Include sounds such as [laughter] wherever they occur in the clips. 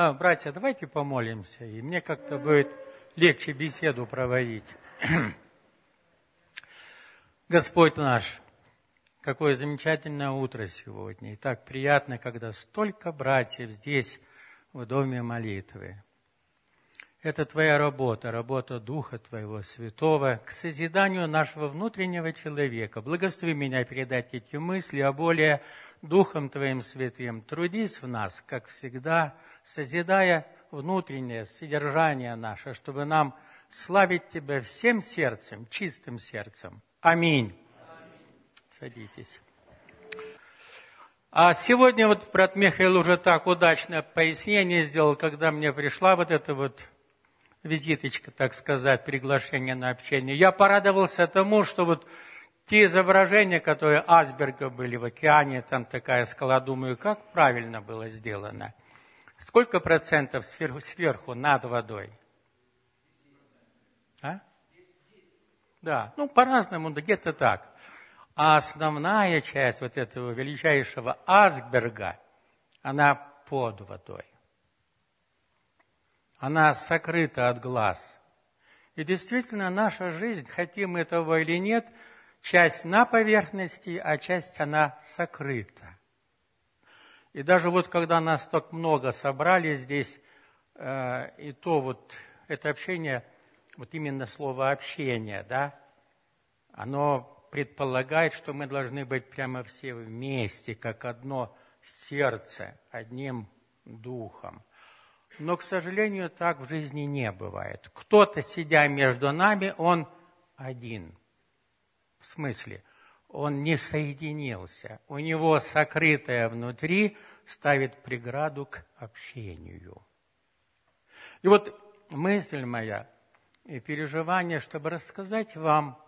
А, братья, давайте помолимся, и мне как-то будет легче беседу проводить. [clears throat] Господь наш, какое замечательное утро сегодня. И так приятно, когда столько братьев здесь, в доме молитвы. Это Твоя работа, работа Духа Твоего Святого к созиданию нашего внутреннего человека. Благослови меня передать эти мысли, а более Духом Твоим Святым трудись в нас, как всегда, созидая внутреннее содержание наше, чтобы нам славить Тебя всем сердцем, чистым сердцем. Аминь. Садитесь. А сегодня вот брат Михаил уже так удачное пояснение сделал, когда мне пришла вот эта вот визиточка, так сказать, приглашение на общение. Я порадовался тому, что вот те изображения, которые Асберга были в океане, там такая скала, думаю, как правильно было сделано. Сколько процентов сверху, сверху над водой? А? Да, ну по-разному, где-то так. А основная часть вот этого величайшего Асберга, она под водой она сокрыта от глаз. И действительно, наша жизнь, хотим мы этого или нет, часть на поверхности, а часть она сокрыта. И даже вот когда нас так много собрали здесь, э, и то вот это общение, вот именно слово общение, да, оно предполагает, что мы должны быть прямо все вместе, как одно сердце, одним духом. Но, к сожалению, так в жизни не бывает. Кто-то, сидя между нами, он один. В смысле, он не соединился. У него сокрытое внутри ставит преграду к общению. И вот мысль моя и переживание, чтобы рассказать вам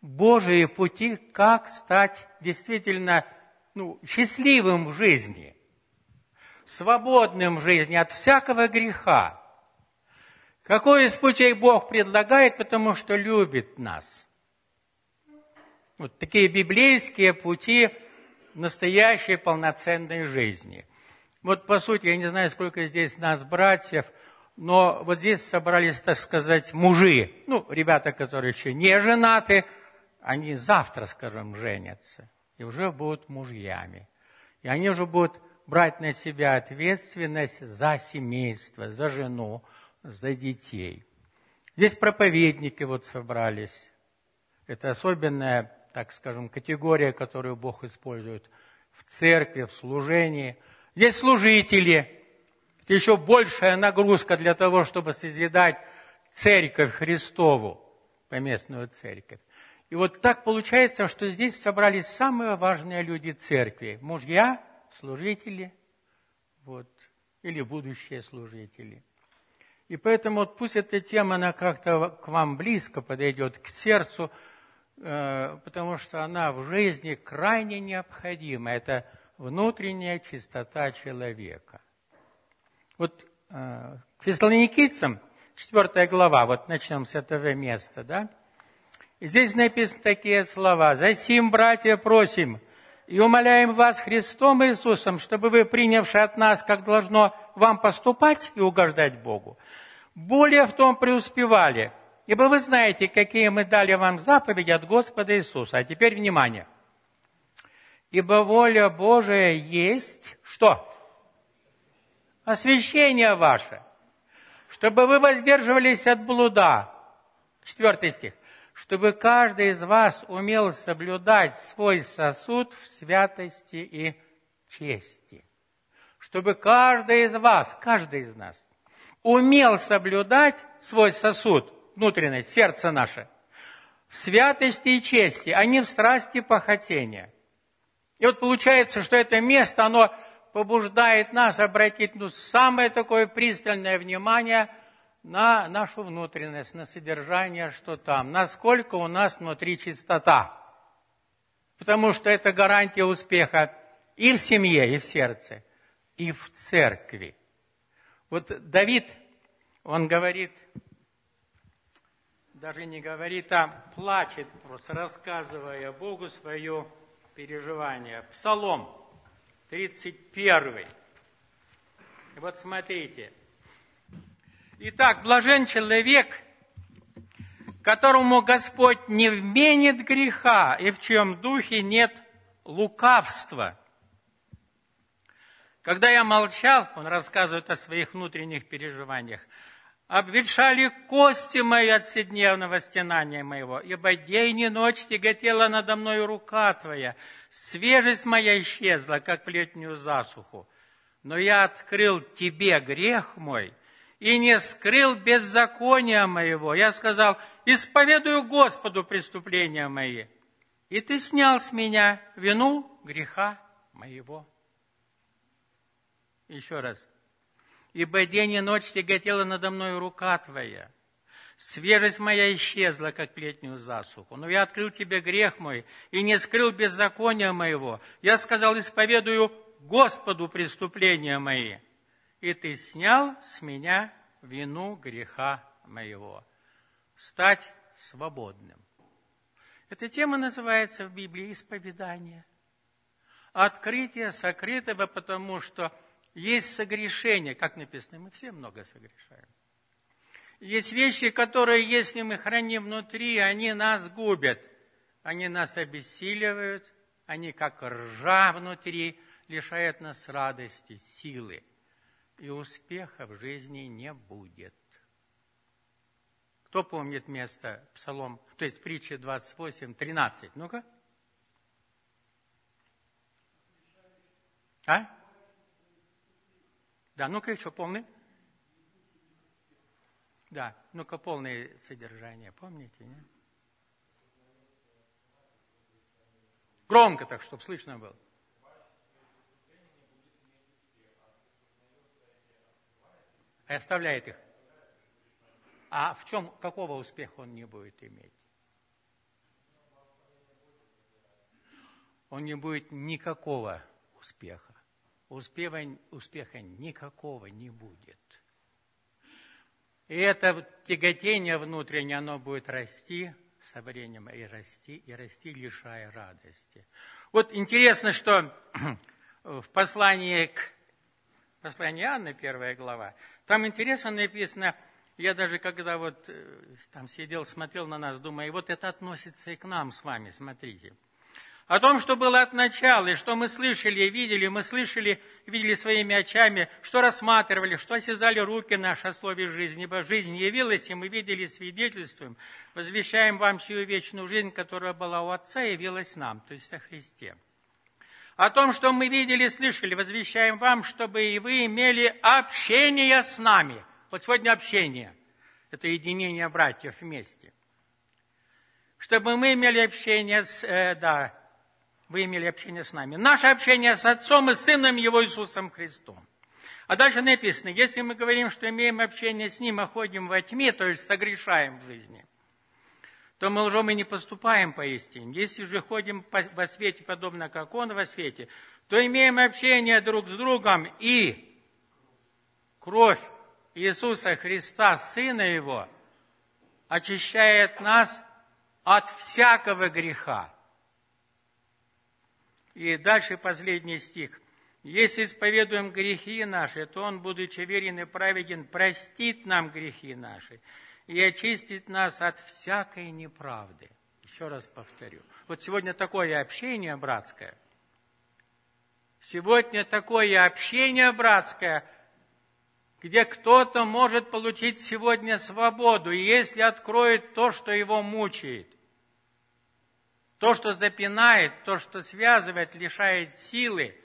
Божьи пути, как стать действительно ну, счастливым в жизни – свободным в жизни от всякого греха. Какой из путей Бог предлагает, потому что любит нас. Вот такие библейские пути настоящей полноценной жизни. Вот по сути, я не знаю, сколько здесь нас братьев, но вот здесь собрались, так сказать, мужи, ну, ребята, которые еще не женаты, они завтра, скажем, женятся и уже будут мужьями. И они уже будут брать на себя ответственность за семейство, за жену, за детей. Здесь проповедники вот собрались. Это особенная, так скажем, категория, которую Бог использует в церкви, в служении. Здесь служители. Это еще большая нагрузка для того, чтобы созидать церковь Христову, поместную церковь. И вот так получается, что здесь собрались самые важные люди церкви. Мужья, служители, вот, или будущие служители. И поэтому вот пусть эта тема, она как-то к вам близко подойдет, к сердцу, потому что она в жизни крайне необходима. Это внутренняя чистота человека. Вот э, к фессалоникийцам, 4 глава, вот начнем с этого места, да? Здесь написаны такие слова. «Засим, братья, просим, и умоляем вас Христом Иисусом, чтобы вы, принявши от нас, как должно вам поступать и угождать Богу, более в том преуспевали. Ибо вы знаете, какие мы дали вам заповеди от Господа Иисуса. А теперь внимание. Ибо воля Божия есть что? Освящение ваше. Чтобы вы воздерживались от блуда. Четвертый стих чтобы каждый из вас умел соблюдать свой сосуд в святости и чести. Чтобы каждый из вас, каждый из нас, умел соблюдать свой сосуд, внутреннее, сердце наше, в святости и чести, а не в страсти похотения. И вот получается, что это место, оно побуждает нас обратить ну, самое такое пристальное внимание – на нашу внутренность, на содержание, что там, насколько у нас внутри чистота. Потому что это гарантия успеха и в семье, и в сердце, и в церкви. Вот Давид, он говорит, даже не говорит, а плачет, просто рассказывая Богу свое переживание. Псалом 31. Вот смотрите. Итак, блажен человек, которому Господь не вменит греха, и в чьем духе нет лукавства. Когда я молчал, он рассказывает о своих внутренних переживаниях, обветшали кости мои от вседневного стенания моего, ибо день и ночь тяготела надо мной рука твоя, свежесть моя исчезла, как летнюю засуху. Но я открыл тебе грех мой и не скрыл беззакония моего. Я сказал, исповедую Господу преступления мои, и ты снял с меня вину греха моего. Еще раз. Ибо день и ночь тяготела надо мной рука твоя. Свежесть моя исчезла, как летнюю засуху. Но я открыл тебе грех мой и не скрыл беззакония моего. Я сказал, исповедую Господу преступления мои. И ты снял с меня вину греха моего. Стать свободным. Эта тема называется в Библии исповедание. Открытие сокрытого, потому что есть согрешение, как написано, мы все много согрешаем. Есть вещи, которые, если мы храним внутри, они нас губят. Они нас обессиливают, они как ржа внутри, лишают нас радости, силы. И успеха в жизни не будет. Кто помнит место Псалом, то есть притча 28, 13? Ну-ка. А? Да, ну-ка еще полный. Да, ну-ка полное содержание, помните, нет? Громко так, чтобы слышно было. И оставляет их. А в чем, какого успеха он не будет иметь? Он не будет никакого успеха успеха, успеха никакого не будет. И это тяготение внутреннее, оно будет расти со временем и расти, и расти, лишая радости. Вот интересно, что [clears throat] в послании к посланию Анны, первая глава, там интересно написано, я даже когда вот э, там сидел, смотрел на нас, думаю, вот это относится и к нам с вами, смотрите – о том, что было от начала, и что мы слышали и видели, мы слышали и видели своими очами, что рассматривали, что осязали руки наши о слове жизни, ибо жизнь явилась, и мы видели свидетельствуем, возвещаем вам сию вечную жизнь, которая была у Отца, явилась нам, то есть о Христе. О том, что мы видели, слышали, возвещаем вам, чтобы и вы имели общение с нами. Вот сегодня общение. Это единение братьев вместе. Чтобы мы имели общение с, э, да, вы имели общение с нами. Наше общение с Отцом и Сыном Его Иисусом Христом. А дальше написано, если мы говорим, что имеем общение с Ним, а ходим во тьме, то есть согрешаем в жизни, то мы лжем и не поступаем поистине. Если же ходим во свете, подобно как Он во свете, то имеем общение друг с другом, и кровь Иисуса Христа, Сына Его, очищает нас от всякого греха. И дальше последний стих. Если исповедуем грехи наши, то Он, будучи верен и праведен, простит нам грехи наши и очистит нас от всякой неправды. Еще раз повторю. Вот сегодня такое общение братское. Сегодня такое общение братское, где кто-то может получить сегодня свободу, если откроет то, что его мучает. То, что запинает, то, что связывает, лишает силы,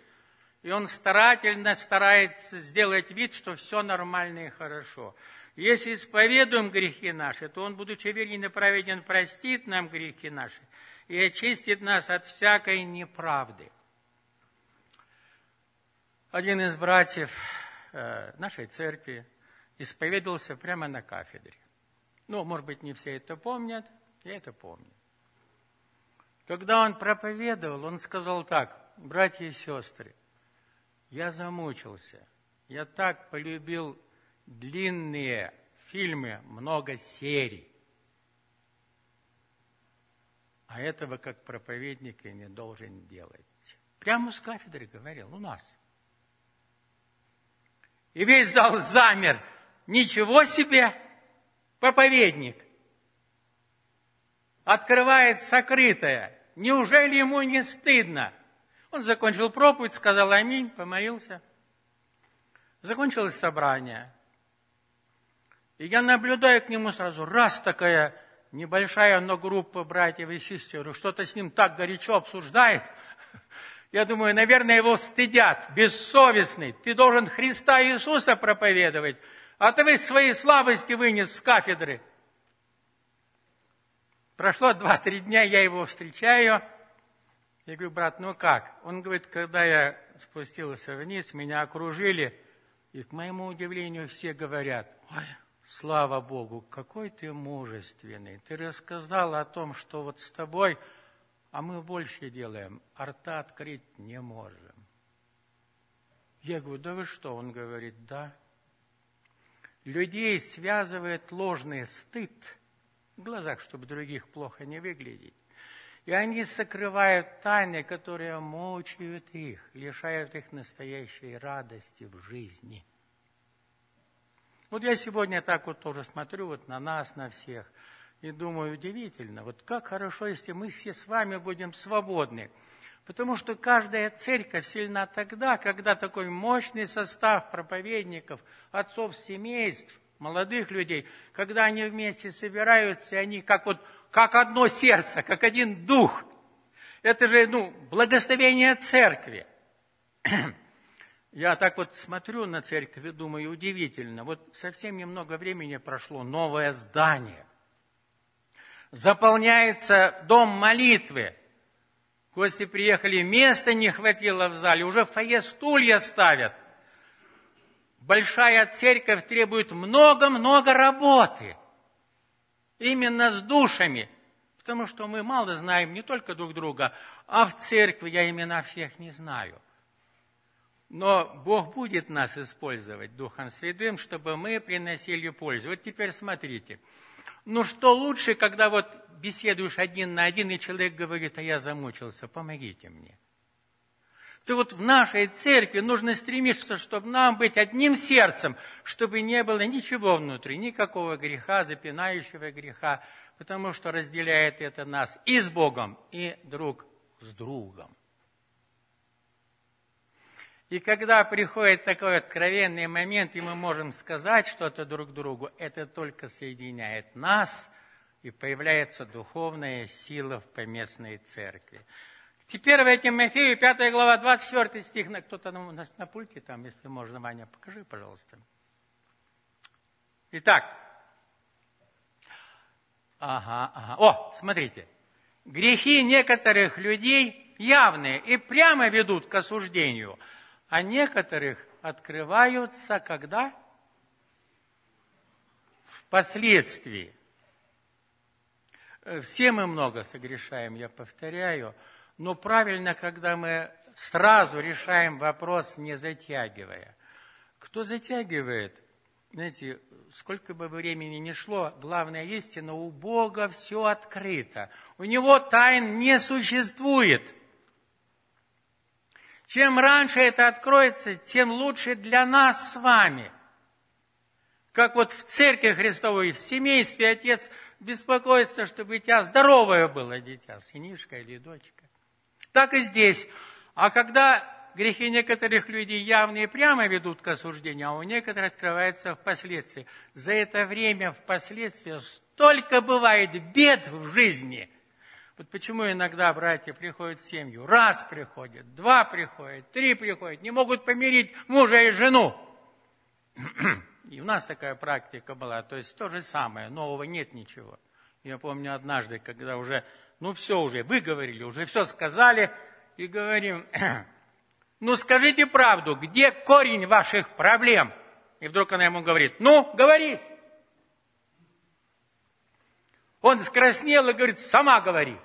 и он старательно старается сделать вид, что все нормально и хорошо. Если исповедуем грехи наши, то Он, будучи верен и праведен, простит нам грехи наши и очистит нас от всякой неправды. Один из братьев э, нашей церкви исповедовался прямо на кафедре. Ну, может быть, не все это помнят, я это помню. Когда он проповедовал, он сказал так, братья и сестры, я замучился, я так полюбил длинные фильмы, много серий. А этого, как проповедник, я не должен делать. Прямо с кафедры говорил, у нас. И весь зал замер. Ничего себе! Проповедник открывает сокрытое. Неужели ему не стыдно? Он закончил проповедь, сказал аминь, помолился. Закончилось собрание. И я наблюдаю к нему сразу, раз такая небольшая, но группа братьев и сестер, что-то с ним так горячо обсуждает. Я думаю, наверное, его стыдят, бессовестный. Ты должен Христа Иисуса проповедовать, а ты свои слабости вынес с кафедры. Прошло два-три дня, я его встречаю. Я говорю, брат, ну как? Он говорит, когда я спустился вниз, меня окружили, и к моему удивлению все говорят, ой, слава Богу, какой ты мужественный. Ты рассказал о том, что вот с тобой, а мы больше делаем, рта открыть не можем. Я говорю, да вы что? Он говорит, да. Людей связывает ложный стыд – в глазах, чтобы других плохо не выглядеть. И они сокрывают тайны, которые мучают их, лишают их настоящей радости в жизни. Вот я сегодня так вот тоже смотрю вот на нас, на всех, и думаю, удивительно, вот как хорошо, если мы все с вами будем свободны. Потому что каждая церковь сильна тогда, когда такой мощный состав проповедников, отцов семейств – молодых людей, когда они вместе собираются, они как вот, как одно сердце, как один дух. Это же, ну, благословение церкви. Я так вот смотрю на церковь и думаю, удивительно. Вот совсем немного времени прошло, новое здание. Заполняется дом молитвы. Гости приехали, места не хватило в зале, уже фойе стулья ставят – большая церковь требует много-много работы. Именно с душами. Потому что мы мало знаем не только друг друга, а в церкви я имена всех не знаю. Но Бог будет нас использовать Духом Святым, чтобы мы приносили пользу. Вот теперь смотрите. Ну что лучше, когда вот беседуешь один на один, и человек говорит, а я замучился, помогите мне. То вот в нашей церкви нужно стремиться, чтобы нам быть одним сердцем, чтобы не было ничего внутри, никакого греха, запинающего греха, потому что разделяет это нас и с Богом, и друг с другом. И когда приходит такой откровенный момент, и мы можем сказать что-то друг другу, это только соединяет нас, и появляется духовная сила в поместной церкви. Теперь в Тимофею, 5 глава, 24 стих. Кто-то на, на, на пульте там, если можно, Ваня, покажи, пожалуйста. Итак. Ага, ага. О, смотрите. Грехи некоторых людей явные и прямо ведут к осуждению, а некоторых открываются когда? Впоследствии. Все мы много согрешаем, я повторяю, но правильно, когда мы сразу решаем вопрос, не затягивая. Кто затягивает, знаете, сколько бы времени ни шло, главная истина, у Бога все открыто. У Него тайн не существует. Чем раньше это откроется, тем лучше для нас с вами. Как вот в церкви Христовой, в семействе отец беспокоится, чтобы у тебя здоровое было дитя, сынишка или дочка. Так и здесь. А когда грехи некоторых людей явно и прямо ведут к осуждению, а у некоторых открывается впоследствии. За это время впоследствии столько бывает бед в жизни. Вот почему иногда братья приходят в семью. Раз приходят, два приходят, три приходят, не могут помирить мужа и жену. И у нас такая практика была. То есть то же самое, нового нет ничего. Я помню однажды, когда уже ну все уже, выговорили, уже все сказали, и говорим, ну скажите правду, где корень ваших проблем? И вдруг она ему говорит, ну, говори. Он скраснел и говорит, сама говори.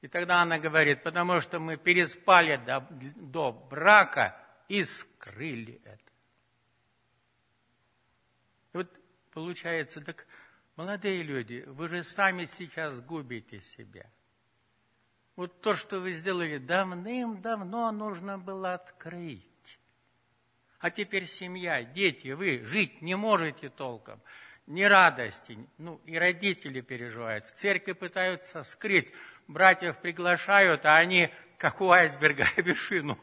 И тогда она говорит, потому что мы переспали до, до брака и скрыли это. Вот получается, так Молодые люди, вы же сами сейчас губите себя. Вот то, что вы сделали давным-давно, нужно было открыть. А теперь семья, дети, вы жить не можете толком. Ни радости, ну и родители переживают. В церкви пытаются скрыть. Братьев приглашают, а они, как у айсберга, [laughs] вершину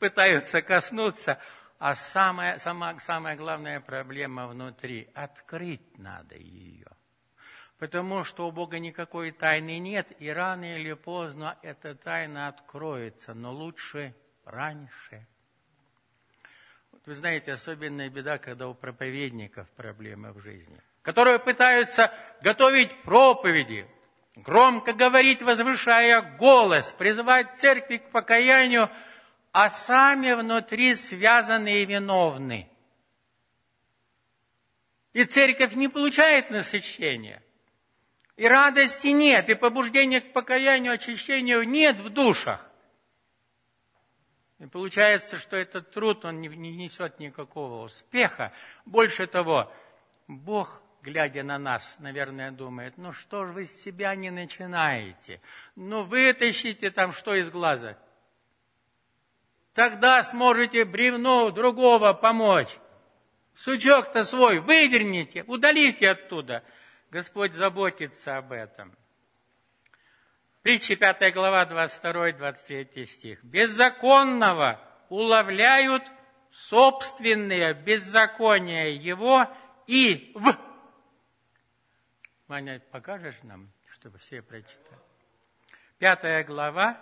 пытаются коснуться. А самая, самая, самая главная проблема внутри – открыть надо ее. Потому что у Бога никакой тайны нет, и рано или поздно эта тайна откроется, но лучше раньше. Вы знаете, особенная беда, когда у проповедников проблемы в жизни, которые пытаются готовить проповеди, громко говорить, возвышая голос, призывать церкви к покаянию, а сами внутри связаны и виновны. И церковь не получает насыщения. И радости нет, и побуждения к покаянию, очищению нет в душах. И получается, что этот труд, он не, не несет никакого успеха. Больше того, Бог, глядя на нас, наверное, думает, ну что ж вы с себя не начинаете? Ну вытащите там что из глаза. Тогда сможете бревно другого помочь. Сучок-то свой выдерните, удалите оттуда – Господь заботится об этом. Притча 5 глава, 22-23 стих. Беззаконного уловляют собственные беззакония его и в... Ваня, покажешь нам, чтобы все прочитали? Пятая глава,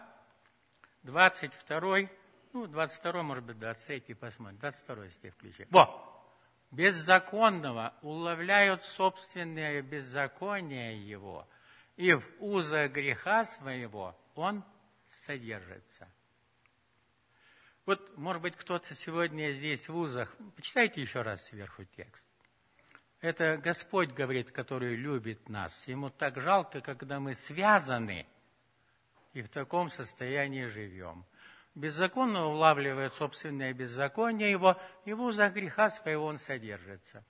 22, ну, 22, может быть, 23, посмотрим. 22 стих включи. Во! Беззаконного уловляют собственное беззаконие его, и в узах греха своего он содержится. Вот, может быть, кто-то сегодня здесь в узах, почитайте еще раз сверху текст. Это Господь говорит, который любит нас. Ему так жалко, когда мы связаны и в таком состоянии живем беззаконно улавливает собственное беззаконие его, его за греха своего он содержится.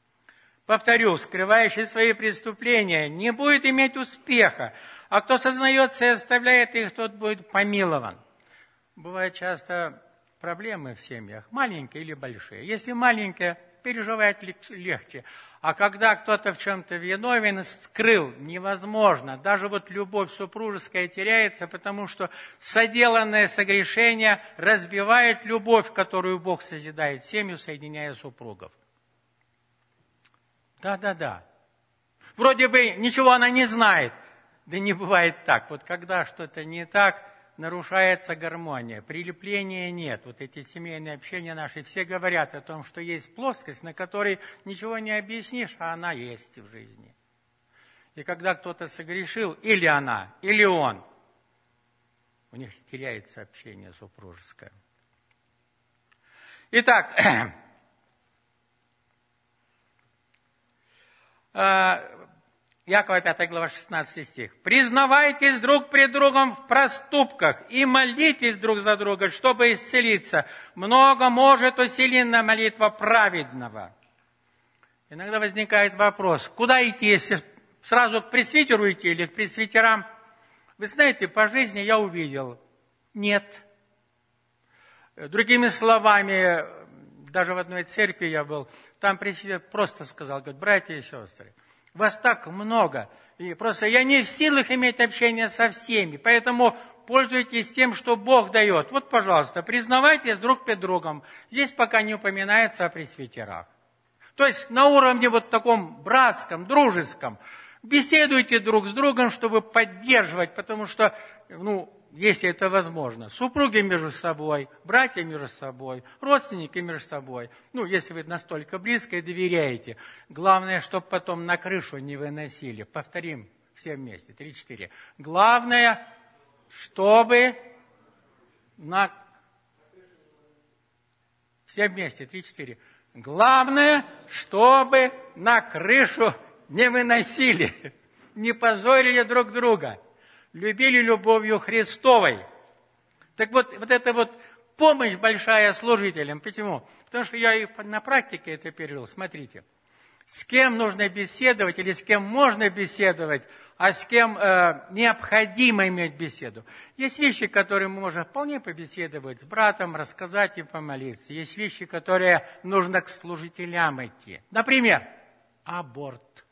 Повторю, скрывающий свои преступления не будет иметь успеха, а кто сознается и оставляет их, тот будет помилован. Бывают часто проблемы в семьях, маленькие или большие. Если маленькие, переживать легче. А когда кто-то в чем-то виновен, скрыл, невозможно. Даже вот любовь супружеская теряется, потому что соделанное согрешение разбивает любовь, которую Бог созидает семью, соединяя супругов. Да-да-да. Вроде бы ничего она не знает. Да не бывает так. Вот когда что-то не так, нарушается гармония, прилепления нет. Вот эти семейные общения наши, все говорят о том, что есть плоскость, на которой ничего не объяснишь, а она есть в жизни. И когда кто-то согрешил, или она, или он, у них теряется общение супружеское. Итак, а, [clears throat] Якова 5 глава 16 стих. «Признавайтесь друг пред другом в проступках и молитесь друг за друга, чтобы исцелиться. Много может усилена молитва праведного». Иногда возникает вопрос, куда идти, если сразу к пресвитеру идти или к пресвитерам? Вы знаете, по жизни я увидел, нет. Другими словами, даже в одной церкви я был, там пресвитер просто сказал, говорит, братья и сестры, вас так много. И просто я не в силах иметь общение со всеми. Поэтому пользуйтесь тем, что Бог дает. Вот, пожалуйста, признавайтесь друг перед другом. Здесь пока не упоминается о пресвитерах. То есть на уровне вот таком братском, дружеском. Беседуйте друг с другом, чтобы поддерживать, потому что, ну, если это возможно. Супруги между собой, братья между собой, родственники между собой. Ну, если вы настолько близко и доверяете. Главное, чтобы потом на крышу не выносили. Повторим все вместе. Три-четыре. Главное, чтобы на... Все вместе. Три-четыре. Главное, чтобы на крышу не выносили, [laughs] не позорили друг друга любили любовью Христовой. Так вот, вот эта вот помощь большая служителям. Почему? Потому что я и на практике это пережил. Смотрите, с кем нужно беседовать или с кем можно беседовать, а с кем э, необходимо иметь беседу. Есть вещи, которые мы можем вполне побеседовать с братом, рассказать и помолиться. Есть вещи, которые нужно к служителям идти. Например, аборт.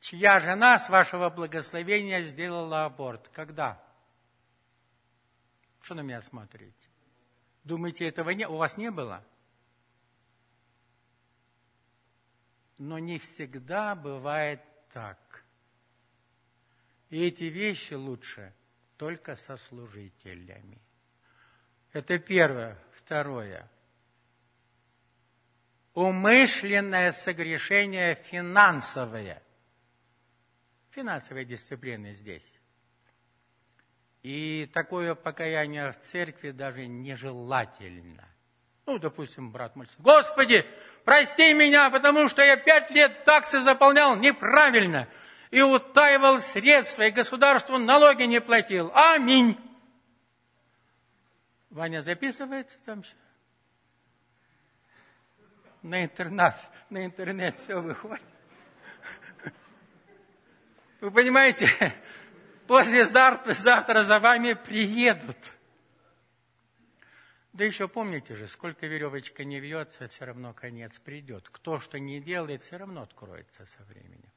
Чья жена с вашего благословения сделала аборт? Когда? Что на меня смотрите? Думаете, этого не, у вас не было? Но не всегда бывает так. И эти вещи лучше только со служителями. Это первое. Второе. Умышленное согрешение финансовое. Финансовая дисциплина здесь. И такое покаяние в церкви даже нежелательно. Ну, допустим, брат молится, Господи, прости меня, потому что я пять лет таксы заполнял неправильно и утаивал средства, и государству налоги не платил. Аминь. Ваня записывается там все? На интернет, на интернет все выходит. Вы понимаете, после завтра, за вами приедут. Да еще помните же, сколько веревочка не вьется, все равно конец придет. Кто что не делает, все равно откроется со временем.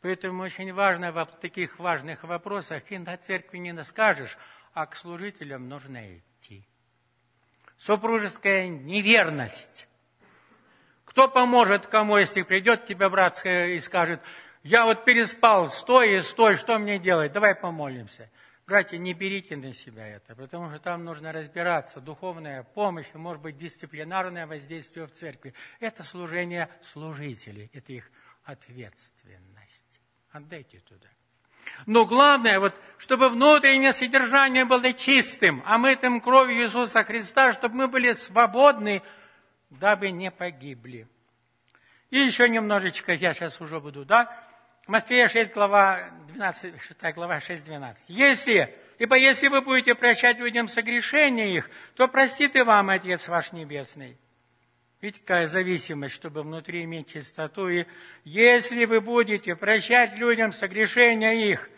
Поэтому очень важно в таких важных вопросах и на церкви не скажешь, а к служителям нужно идти. Супружеская неверность. Кто поможет кому, если придет тебе брат и скажет, я вот переспал, стой и стой, что мне делать? Давай помолимся. Братья, не берите на себя это, потому что там нужно разбираться. Духовная помощь, может быть, дисциплинарное воздействие в церкви. Это служение служителей, это их ответственность. Отдайте туда. Но главное, вот, чтобы внутреннее содержание было чистым, а омытым кровью Иисуса Христа, чтобы мы были свободны, дабы не погибли. И еще немножечко, я сейчас уже буду, да, Матфея 6, глава 12, 6 глава 6, 12. Если, ибо если вы будете прощать людям согрешения их, то простит и вам Отец ваш Небесный. Видите, какая зависимость, чтобы внутри иметь чистоту. И если вы будете прощать людям согрешения их,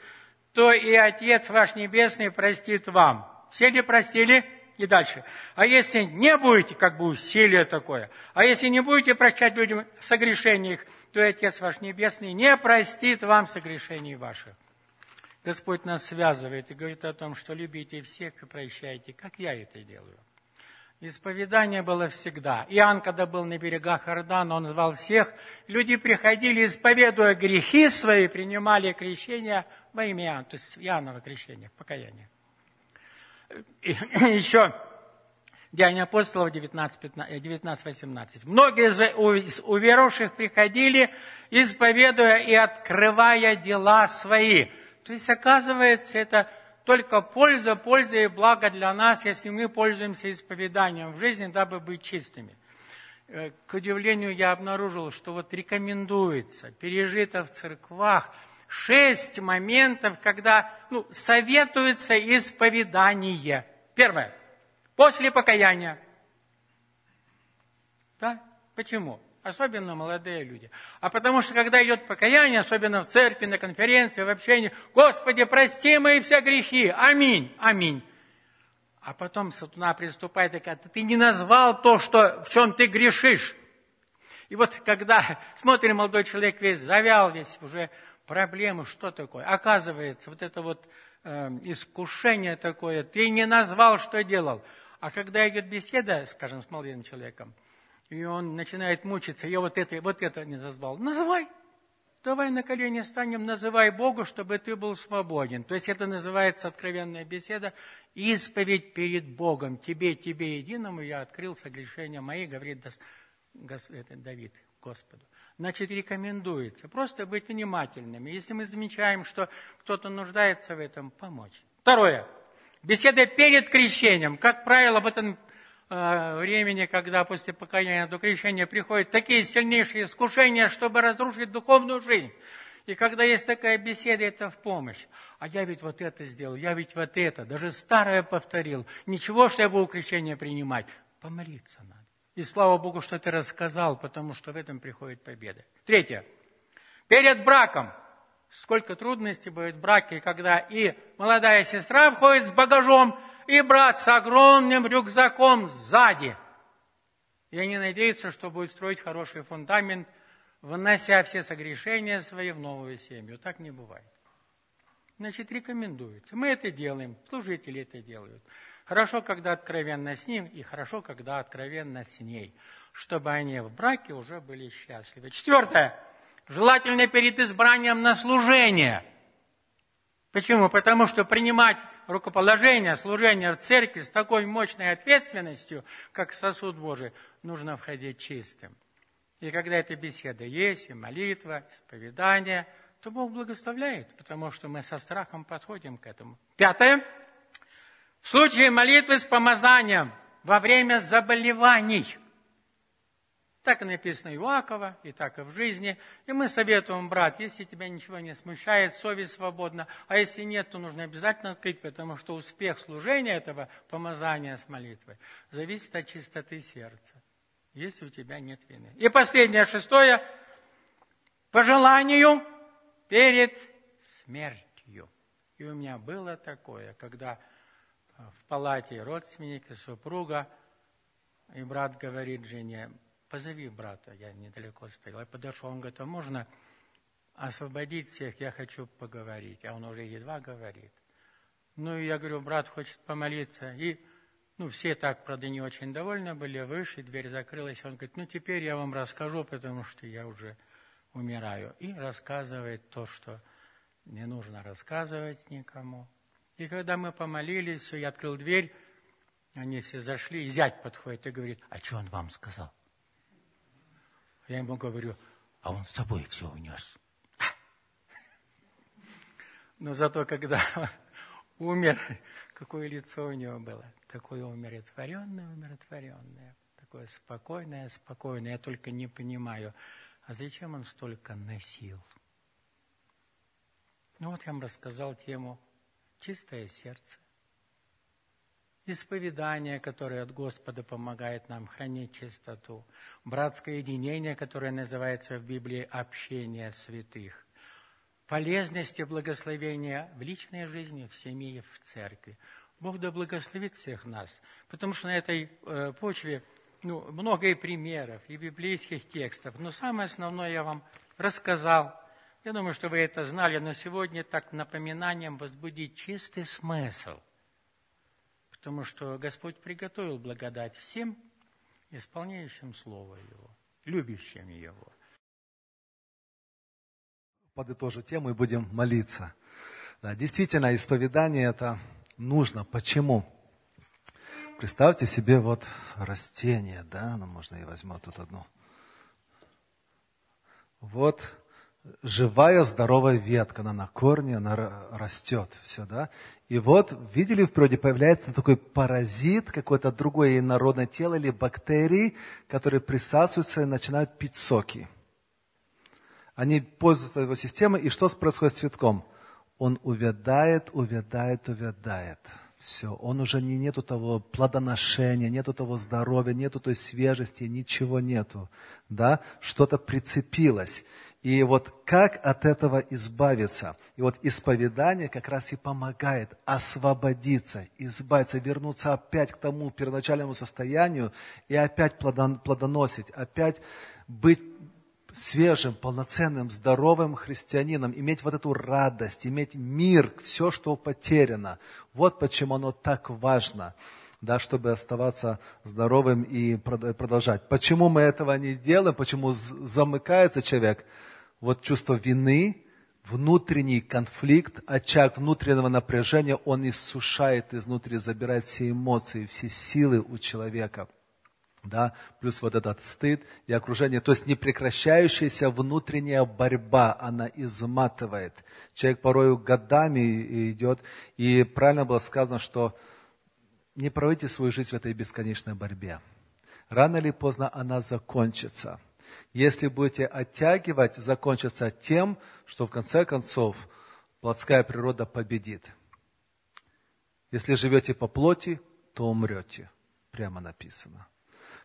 то и Отец ваш Небесный простит вам. Все ли простили? И дальше. А если не будете, как бы усилие такое, а если не будете прощать людям согрешения их, то и Отец ваш Небесный не простит вам согрешений ваших. Господь нас связывает и говорит о том, что любите всех и прощайте, как я это делаю. Исповедание было всегда. Иоанн, когда был на берегах Иордана, он звал всех. Люди приходили, исповедуя грехи свои, принимали крещение во имя Иоанна, то есть Иоаннова крещение, покаяние. И [coughs] еще Деяния апостолов 19-18. Многие же из уверовавших приходили, исповедуя и открывая дела свои. То есть, оказывается, это только польза, польза и благо для нас, если мы пользуемся исповеданием в жизни, дабы быть чистыми. Э, к удивлению, я обнаружил, что вот рекомендуется, пережито в церквах, шесть моментов, когда ну, советуется исповедание. Первое после покаяния. Да? Почему? Особенно молодые люди. А потому что, когда идет покаяние, особенно в церкви, на конференции, в общении, Господи, прости мои все грехи. Аминь. Аминь. А потом сатана приступает и говорит, ты не назвал то, что, в чем ты грешишь. И вот когда смотрим, молодой человек весь завял, весь уже проблемы, что такое? Оказывается, вот это вот э, искушение такое, ты не назвал, что делал. А когда идет беседа, скажем, с молодым человеком, и он начинает мучиться, я вот это, вот это не назвал, называй. Давай на колени станем, называй Богу, чтобы ты был свободен. То есть это называется откровенная беседа, исповедь перед Богом. Тебе, тебе единому я открыл согрешения мои, говорит Давид Господу. Значит, рекомендуется просто быть внимательными. Если мы замечаем, что кто-то нуждается в этом, помочь. Второе. Беседа перед крещением. Как правило, в этом э, времени, когда после покаяния до крещения приходят такие сильнейшие искушения, чтобы разрушить духовную жизнь. И когда есть такая беседа, это в помощь. А я ведь вот это сделал, я ведь вот это, даже старое повторил. Ничего, что я буду крещение принимать. Помолиться надо. И слава Богу, что ты рассказал, потому что в этом приходит победа. Третье. Перед браком сколько трудностей будет в браке, когда и молодая сестра входит с багажом, и брат с огромным рюкзаком сзади. И они надеются, что будет строить хороший фундамент, внося все согрешения свои в новую семью. Так не бывает. Значит, рекомендуется. Мы это делаем, служители это делают. Хорошо, когда откровенно с ним, и хорошо, когда откровенно с ней, чтобы они в браке уже были счастливы. Четвертое. Желательно перед избранием на служение. Почему? Потому что принимать рукоположение, служение в церкви с такой мощной ответственностью, как сосуд Божий, нужно входить чистым. И когда эта беседа есть, и молитва, исповедание, то Бог благословляет, потому что мы со страхом подходим к этому. Пятое. В случае молитвы с помазанием во время заболеваний – так и написано Иакова, и так и в жизни. И мы советуем, брат, если тебя ничего не смущает, совесть свободна, а если нет, то нужно обязательно открыть, потому что успех служения этого помазания с молитвой зависит от чистоты сердца, если у тебя нет вины. И последнее, шестое, по желанию перед смертью. И у меня было такое, когда в палате родственники, супруга, и брат говорит жене, позови брата, я недалеко стоял. Я подошел, он говорит, а можно освободить всех, я хочу поговорить. А он уже едва говорит. Ну, и я говорю, брат хочет помолиться. И, ну, все так, правда, не очень довольны были, вышли, дверь закрылась. Он говорит, ну, теперь я вам расскажу, потому что я уже умираю. И рассказывает то, что не нужно рассказывать никому. И когда мы помолились, все, я открыл дверь, они все зашли, и зять подходит и говорит, а что он вам сказал? Я ему говорю, а он с собой все унес. Но зато, когда [laughs] умер, какое лицо у него было. Такое умиротворенное, умиротворенное. Такое спокойное, спокойное. Я только не понимаю, а зачем он столько носил? Ну вот я вам рассказал тему «Чистое сердце» исповедание, которое от Господа помогает нам хранить чистоту, братское единение, которое называется в Библии общение святых, полезность и благословение в личной жизни, в семье, в церкви. Бог да благословит всех нас, потому что на этой э, почве ну, много и примеров, и библейских текстов, но самое основное я вам рассказал. Я думаю, что вы это знали, но сегодня так напоминанием возбудить чистый смысл – потому что Господь приготовил благодать всем, исполняющим Слово Его, любящим Его. Подытожу тему и будем молиться. Да, действительно, исповедание это нужно. Почему? Представьте себе вот растение, да, ну можно я возьму тут одну. Вот живая, здоровая ветка, она на корне, она растет, все, да. И вот, видели, в природе появляется такой паразит, какое-то другое инородное тело или бактерии, которые присасываются и начинают пить соки. Они пользуются его системой, и что происходит с цветком? Он увядает, увядает, увядает. Все, он уже не, нету того плодоношения, нету того здоровья, нету той свежести, ничего нету. Да? Что-то прицепилось. И вот как от этого избавиться? И вот исповедание как раз и помогает освободиться, избавиться, вернуться опять к тому первоначальному состоянию и опять плодоносить, опять быть свежим, полноценным, здоровым христианином, иметь вот эту радость, иметь мир, все, что потеряно. Вот почему оно так важно да, чтобы оставаться здоровым и продолжать. Почему мы этого не делаем, почему замыкается человек? Вот чувство вины, внутренний конфликт, очаг внутреннего напряжения, он иссушает изнутри, забирает все эмоции, все силы у человека. Да, плюс вот этот стыд и окружение, то есть непрекращающаяся внутренняя борьба, она изматывает. Человек порой годами идет, и правильно было сказано, что не проводите свою жизнь в этой бесконечной борьбе. Рано или поздно она закончится. Если будете оттягивать, закончится тем, что в конце концов плотская природа победит. Если живете по плоти, то умрете. Прямо написано.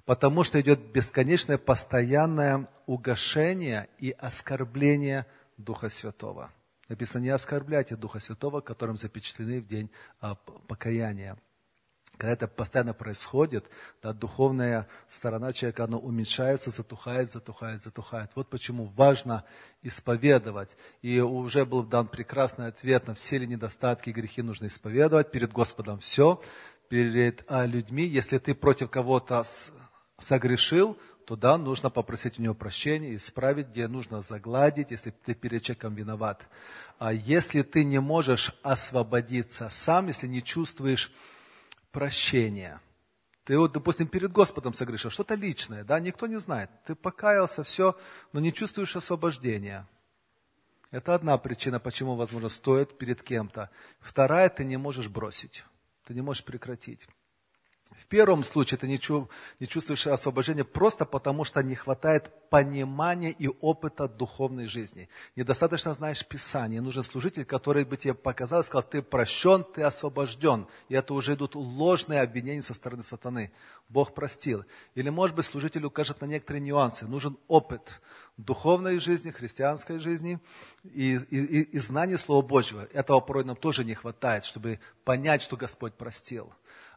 Потому что идет бесконечное постоянное угошение и оскорбление Духа Святого. Написано, не оскорбляйте Духа Святого, которым запечатлены в день а, покаяния. Когда это постоянно происходит, да, духовная сторона человека, она уменьшается, затухает, затухает, затухает. Вот почему важно исповедовать. И уже был дан прекрасный ответ на все ли недостатки и грехи нужно исповедовать. Перед Господом все, перед а, людьми. Если ты против кого-то согрешил, то да, нужно попросить у него прощения, исправить, где нужно загладить, если ты перед человеком виноват. А если ты не можешь освободиться сам, если не чувствуешь прощения. Ты вот, допустим, перед Господом согрешил, что-то личное, да, никто не знает. Ты покаялся, все, но не чувствуешь освобождения. Это одна причина, почему, возможно, стоит перед кем-то. Вторая, ты не можешь бросить, ты не можешь прекратить. В первом случае ты не, чувствуешь освобождения просто потому, что не хватает понимания и опыта духовной жизни. Недостаточно знаешь Писание. Нужен служитель, который бы тебе показал, сказал, ты прощен, ты освобожден. И это уже идут ложные обвинения со стороны сатаны. Бог простил. Или, может быть, служитель укажет на некоторые нюансы. Нужен опыт духовной жизни, христианской жизни и, и, и знание Слова Божьего. Этого порой нам тоже не хватает, чтобы понять, что Господь простил.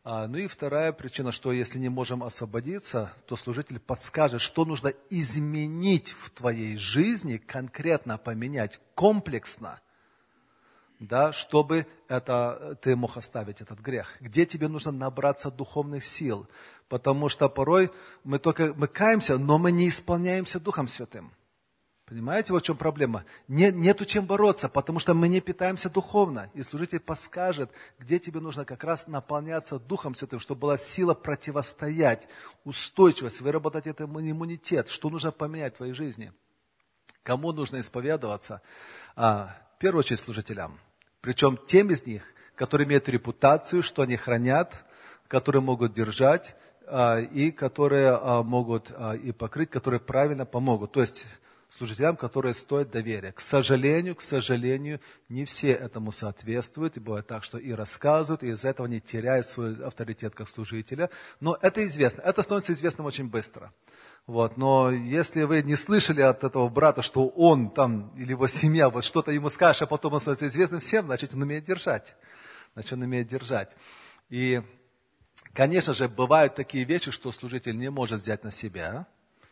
А, ну и вторая причина, что если не можем освободиться, то служитель подскажет, что нужно изменить в твоей жизни, конкретно поменять, комплексно, да, чтобы это, ты мог оставить этот грех. Где тебе нужно набраться духовных сил, потому что порой мы только мы каемся, но мы не исполняемся Духом Святым. Понимаете, вот в чем проблема? Не, нету чем бороться, потому что мы не питаемся духовно. И служитель подскажет, где тебе нужно как раз наполняться Духом Святым, чтобы была сила противостоять, устойчивость, выработать этот иммунитет, что нужно поменять в твоей жизни. Кому нужно исповедоваться? А, в первую очередь служителям. Причем тем из них, которые имеют репутацию, что они хранят, которые могут держать, а, и которые а, могут а, и покрыть, которые правильно помогут. То есть служителям, которые стоят доверия. К сожалению, к сожалению, не все этому соответствуют, и бывает так, что и рассказывают, и из-за этого они теряют свой авторитет как служителя. Но это известно, это становится известным очень быстро. Вот. Но если вы не слышали от этого брата, что он там, или его семья, вот что-то ему скажет, а потом он становится известным всем, значит, он умеет держать. Значит, он умеет держать. И, конечно же, бывают такие вещи, что служитель не может взять на себя,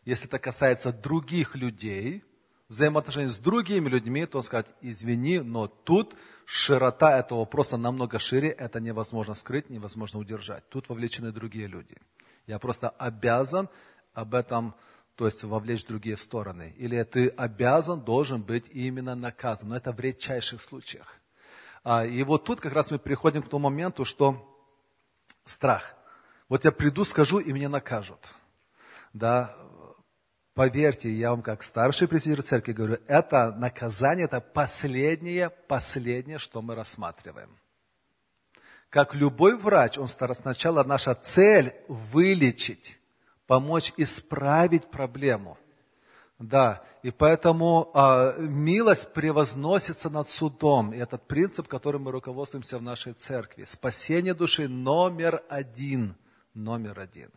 если это касается других людей, взаимоотношений с другими людьми, то он скажет, извини, но тут широта этого вопроса намного шире, это невозможно скрыть, невозможно удержать. Тут вовлечены другие люди. Я просто обязан об этом, то есть вовлечь другие стороны. Или ты обязан, должен быть именно наказан. Но это в редчайших случаях. А, и вот тут как раз мы приходим к тому моменту, что страх. Вот я приду, скажу, и меня накажут. Да, Поверьте, я вам как старший пресвитер церкви говорю, это наказание, это последнее, последнее, что мы рассматриваем. Как любой врач, он сначала наша цель вылечить, помочь исправить проблему. Да, и поэтому а, милость превозносится над судом. И этот принцип, которым мы руководствуемся в нашей церкви. Спасение души номер один. Номер один.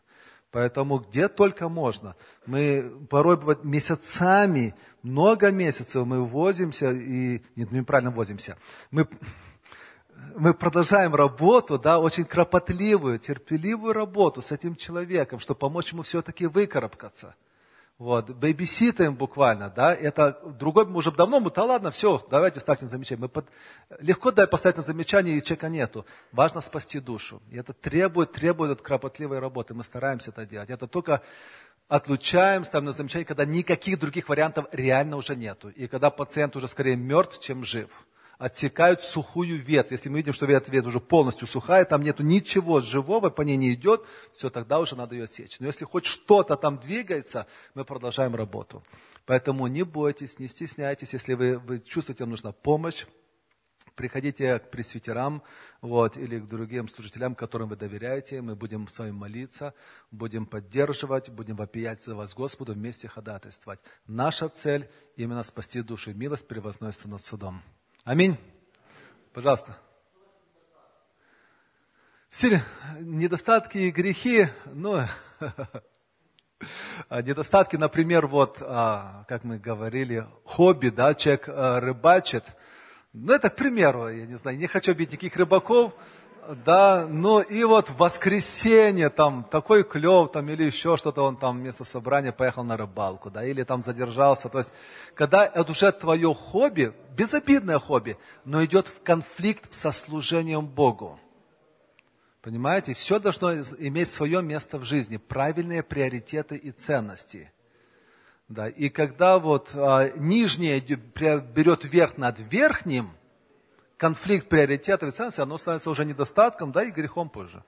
Поэтому где только можно. Мы порой месяцами, много месяцев мы возимся, и нет, неправильно возимся. Мы, мы продолжаем работу, да, очень кропотливую, терпеливую работу с этим человеком, чтобы помочь ему все-таки выкарабкаться. Вот, бейбиситаем буквально, да, это другой, мы уже давно, да ладно, все, давайте ставьте на замечание. Мы под... Легко дай поставить на замечание, и человека нету. Важно спасти душу. И это требует, требует кропотливой работы. Мы стараемся это делать. Это только отлучаем, ставим на замечание, когда никаких других вариантов реально уже нету. И когда пациент уже скорее мертв, чем жив отсекают сухую ветвь. Если мы видим, что эта ветвь уже полностью сухая, там нету ничего живого, по ней не идет, все, тогда уже надо ее отсечь. Но если хоть что-то там двигается, мы продолжаем работу. Поэтому не бойтесь, не стесняйтесь, если вы, вы чувствуете, вам нужна помощь, приходите к пресвитерам вот, или к другим служителям, которым вы доверяете. Мы будем с вами молиться, будем поддерживать, будем вопиять за вас Господу, вместе ходатайствовать. Наша цель именно спасти душу. Милость превозносится над судом. Аминь. Пожалуйста. Все недостатки и грехи, ну, [laughs] недостатки, например, вот, а, как мы говорили, хобби, да, человек а, рыбачит, Ну, это к примеру, я не знаю, не хочу бить никаких рыбаков, да, ну и вот в воскресенье там такой клев там или еще что-то, он там вместо собрания поехал на рыбалку, да, или там задержался. То есть, когда это уже твое хобби, безобидное хобби, но идет в конфликт со служением Богу. Понимаете, все должно иметь свое место в жизни, правильные приоритеты и ценности. Да, и когда вот а, нижнее берет верх над верхним, конфликт приоритетов и ценностей, оно становится уже недостатком, да, и грехом позже.